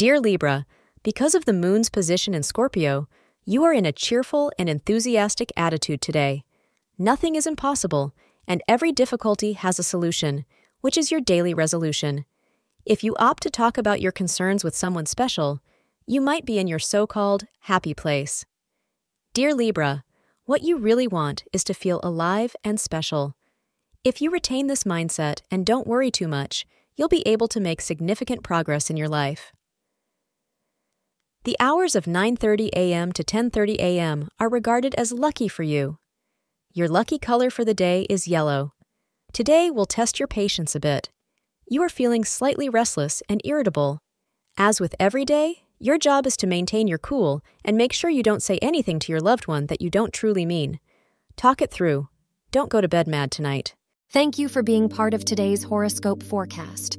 Dear Libra, because of the moon's position in Scorpio, you are in a cheerful and enthusiastic attitude today. Nothing is impossible, and every difficulty has a solution, which is your daily resolution. If you opt to talk about your concerns with someone special, you might be in your so called happy place. Dear Libra, what you really want is to feel alive and special. If you retain this mindset and don't worry too much, you'll be able to make significant progress in your life. The hours of 9:30 a.m. to 10:30 a.m. are regarded as lucky for you. Your lucky color for the day is yellow. Today will test your patience a bit. You are feeling slightly restless and irritable. As with every day, your job is to maintain your cool and make sure you don't say anything to your loved one that you don't truly mean. Talk it through. Don't go to bed mad tonight. Thank you for being part of today's horoscope forecast.